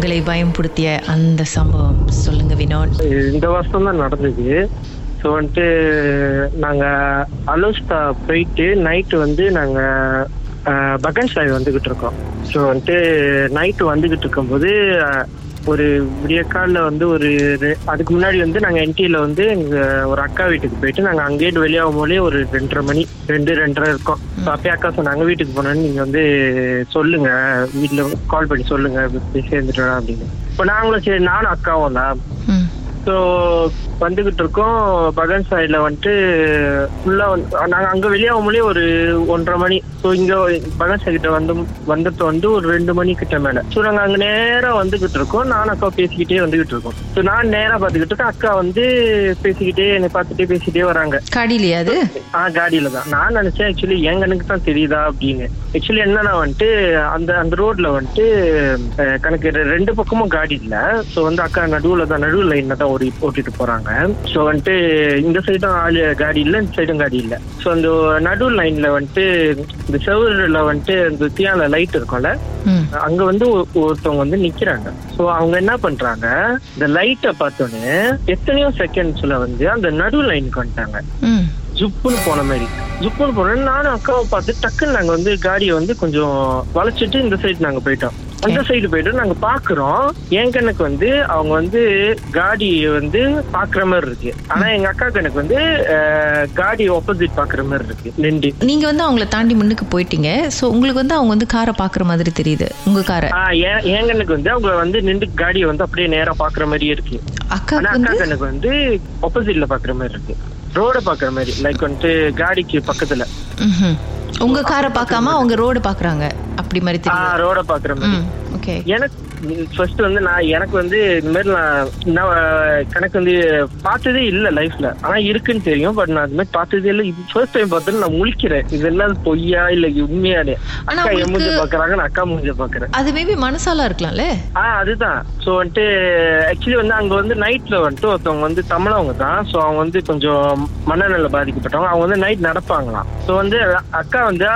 உங்களை பயம்படுத்திய அந்த சம்பவம் சொல்லுங்க வினோத். இந்த வருஷம் தான் நடந்தது. ஸோ வந்துட்டு நாங்கள் அலோஸ்தா போயிட்டு நைட்டு வந்து நாங்கள் பகன் சாய் வந்துக்கிட்டு இருக்கோம். ஸோ வந்துட்டு நைட்டு வந்துக்கிட்டு இருக்கும்போது ஒரு விடிய காலில் வந்து ஒரு அதுக்கு முன்னாடி வந்து நாங்கள் என்டியில் வந்து எங்கள் ஒரு அக்கா வீட்டுக்கு போயிட்டு நாங்கள் அங்கேயிட்டு வெளியாகும் போதே ஒரு ரெண்டரை மணி ரெண்டு ரெண்டரை இருக்கோம். அப்பயே அக்கா சொன்னாங்க வீட்டுக்கு போனோன்னு நீங்கள் வந்து சொல்லுங்க. வீட்டில் கால் பண்ணி சொல்லுங்க. சேர்ந்துட்டோம் அப்படின்னு. இப்போ நாங்களும் சரி நானும் அக்காவும் தான். ஸோ வந்துகிட்டு இருக்கோம் பகன் சைடில் வந்துட்டு ஃபுல்லாக வந்து நாங்கள் அங்கே வெளியாகும்போதே ஒரு ஒன்றரை மணி. ஸோ இங்கே பகன் சைக்கிட்ட வந்து வந்தது வந்து ஒரு ரெண்டு மணி கிட்ட மேலே. ஸோ நாங்கள் அங்கே நேராக வந்துகிட்டு இருக்கோம் நானும் அக்கா பேசிக்கிட்டே வந்துகிட்டு இருக்கோம் ஸோ நான் நேராக பார்த்துக்கிட்டு இருக்கேன். அக்கா வந்து பேசிக்கிட்டே என்னை பார்த்துட்டே பேசிக்கிட்டே வராங்க. காடிலையா அது? ஆ காடியில தான். நான் நினைச்சேன் ஆக்சுவலி என் கண்ணுக்கு தான் தெரியுதா அப்படின்னு. ஆக்சுவலி என்னன்னா வந்துட்டு அந்த அந்த ரோட்ல வந்துட்டு கணக்கு ரெண்டு பக்கமும் காடி இல்ல. ஸோ வந்து அக்கா நடுவுல தான் நடுவு லைன்ல தான் ஓடி ஓட்டிட்டு போறாங்க. ஸோ வந்துட்டு இந்த சைடும் ஆளு காடி இல்ல இந்த சைடும் காடி இல்ல. ஸோ அந்த நடு லைன்ல வந்துட்டு இந்த செவருல வந்துட்டு இந்த தியால லைட் இருக்கும்ல அங்க வந்து ஒருத்தவங்க வந்து நிக்கிறாங்க. சோ அவங்க என்ன பண்றாங்க இந்த லைட்டை பார்த்தோன்னே எத்தனையோ செகண்ட்ஸ்ல வந்து அந்த நடு லைனுக்கு வந்துட்டாங்க. ஜுப்புன்னு போன மாதிரி. ஜுப்புன்னு போன நானும் அக்காவை பார்த்து டக்குன்னு நாங்க வந்து காடியை வந்து கொஞ்சம் வளைச்சிட்டு இந்த சைடு நாங்க போயிட்டோம். அந்த சைடு போயிட்டு நாங்க பாக்குறோம். என் கண்ணுக்கு வந்து அவங்க வந்து காடி வந்து பாக்குற மாதிரி இருக்கு. ஆனா எங்க அக்கா கணக்கு வந்து காடி ஆப்போசிட் பாக்குற மாதிரி இருக்கு. நின்று. நீங்க வந்து அவங்கள தாண்டி முன்னுக்கு போயிட்டீங்க. சோ உங்களுக்கு வந்து அவங்க வந்து காரை பாக்குற மாதிரி தெரியுது உங்க காரை. என் கண்ணுக்கு வந்து அவங்க வந்து நின்று காடியை வந்து அப்படியே நேரா பாக்குற மாதிரியே இருக்கு. அக்கா வந்து? கண்ணுக்கு வந்து ஆப்போசிட்ல பாக்குற மாதிரி இருக்கு. ரோட பாக்குற மாதிரி லைக் வந்துட்டு காடிக்கு பக்கத்துல. உங்க காரை பார்க்காம அவங்க ரோடு பாக்குறாங்க அப்படி மாதிரி தெரியுது. ஆஹ் ரோட பாக்குற மாதிரி. ஓகே எனக்கு ஃபர்ஸ்ட் வந்து நான் எனக்கு வந்து இந்த மாதிரி நான் நான் கணக்கு வந்து பார்த்ததே இல்ல லைஃப்ல ஆனா இருக்குன்னு தெரியும் பட் நான் அது மாதிரி பார்த்ததே இல்ல. இது ஃபர்ஸ்ட் டைம் பார்த்தது நான் முழிக்கிறேன். இதெல்லாம் பொய்யா இல்ல உண்மையானே? அக்கா என் மூஞ்ச பாக்குறாங்க நான் அக்கா மூஞ்ச பாக்குறேன். அது மேபி மனசாலா இருக்கலாம்ல? ஆ அதுதான். ஸோ வந்துட்டு ஆக்சுவலி வந்து அங்க வந்து நைட்ல வந்துட்டு ஒருத்தவங்க வந்து தமிழவங்க தான். ஸோ அவங்க வந்து கொஞ்சம் மனநல பாதிக்கப்பட்டவங்க. அவங்க வந்து நைட் நடப்பாங்களாம். ஸோ வந்து அக்கா வந்து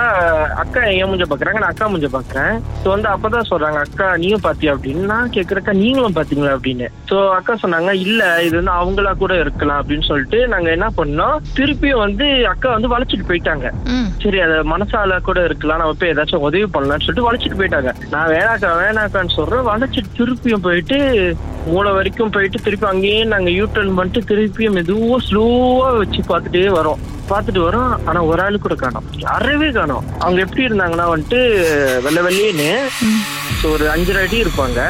அக்கா என் மூஞ்ச பாக்குறாங்க நான் அக்கா மூஞ்ச பாக்குறேன். ஸோ வந்து அப்பதான் சொல்றாங்க அக்கா நீயும் பாத்தியா அப்படின்னு நான் கேக்குறக்கா நீங்களும் பாத்தீங்களா அப்படின்னு? ஸோ அக்கா சொன்னாங்க இல்ல இது வந்து அவங்களா கூட இருக்கலாம் அப்படின்னு சொல்லிட்டு நாங்க என்ன பண்ணோம் திருப்பியும் வந்து அக்கா வந்து வளைச்சிட்டு போயிட்டாங்க. சரி அத மனசால கூட இருக்கலாம் நம்ம போய் ஏதாச்சும் உதவி பண்ணலாம்னு சொல்லிட்டு வளைச்சிட்டு போயிட்டாங்க. நான் வேணாக்கா வேணாக்கான்னு சொல்றேன் வளைச்சிட்டு திருப்பியும் போயிட்டு மூளை வரைக்கும் போயிட்டு திருப்பி அங்கேயே நாங்க யூ டர்ன் பண்ணிட்டு திருப்பியும் மெதுவா ஸ்லோவா வச்சு பார்த்துட்டே வரோம். பார்த்துட்டு வரோம் ஆனா ஒரு ஆளு கூட காணோம். யாரவே காணோம். அவங்க எப்படி இருந்தாங்கன்னா வந்துட்டு வெள்ளை வெள்ளையேன்னு. ஒரு அஞ்சரை அடி இருப்பாங்க.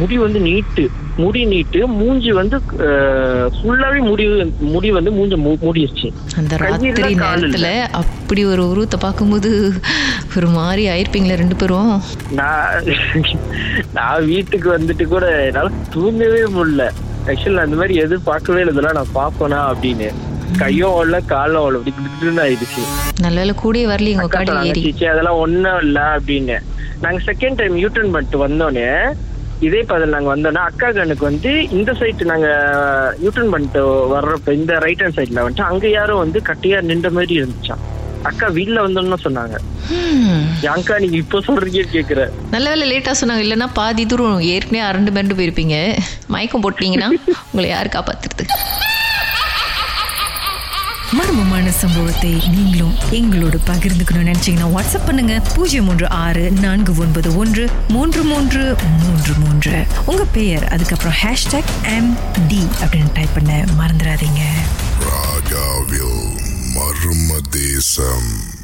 முடி வந்து நீட்டு. முடி நீட்டு மூஞ்சி வந்து ஃபுல்லாவே முடி முடி வந்து மூஞ்ச மூ- மூடிருச்சு. அந்த ராத்திரி. நேரத்துல அப்படி ஒரு உருவத்தை பார்க்கும்போது ஒரு மாதிரி ஆயிருப்பீங்களே ரெண்டு பேரும். நான் நான் வீட்டுக்கு வந்துட்டு கூட என்னால தூங்கவே முடியல. ஆக்சுவலி அந்த மாதிரி எதுவும் பார்க்கவே இல்லை. இதெல்லாம் நான் பார்ப்பேனா அப்படின்னு. கையும் ஓடல காலும் ஓடல. கிட்டுன்னு ஆயிடுச்சு. நல்ல கூடயே "சீச்சி, அதெல்லாம் ஒண்ணும் இல்ல அப்படின்னு. நாங்க செகண்ட் டைம் யூட்டர்ன் பண்ணிட்டு வந்தோடனே இதே பதில் நாங்க வந்தோன்னா அக்கா கண்ணுக்கு வந்து இந்த சைடு நாங்க யூட்டர்ன் பண்ணிட்டு வர்றப்ப இந்த ரைட் ஹேண்ட் சைட்ல வந்துட்டு அங்க யாரும் வந்து கட்டியா நின்ற மாதிரி இருந்துச்சாம் அக்கா வீட்டுல வந்தோம்னு சொன்னாங்க. அக்கா நீங்க இப்ப சொல்றீங்க கேக்குற. நல்ல வேளை லேட்டா சொன்னாங்க. இல்லைன்னா பாதி தூரம் ஏற்கனவே அரண்டு மிரண்டு போயிருப்பீங்க. மயக்கம் போட்டீங்கன்னா உங்களை யார் காப்பாத்துறது? மர்மமான சம்பவத்தை நீங்களும் எங்களோடு பகிர்ந்துக்கணும்னு நினைச்சீங்கன்னா வாட்ஸ்அப் பண்ணுங்க. பூஜ்ஜியம் மூன்று ஆறு நான்கு ஒன்பது ஒன்று மூன்று மூன்று மூன்று மூன்று. உங்க பெயர் அதுக்கப்புறம் ஹேஷ்டாக் எம் டி அப்படின்னு டைப் பண்ண மறந்துடாதீங்க. ராகாவில் மர்ம தேசம்.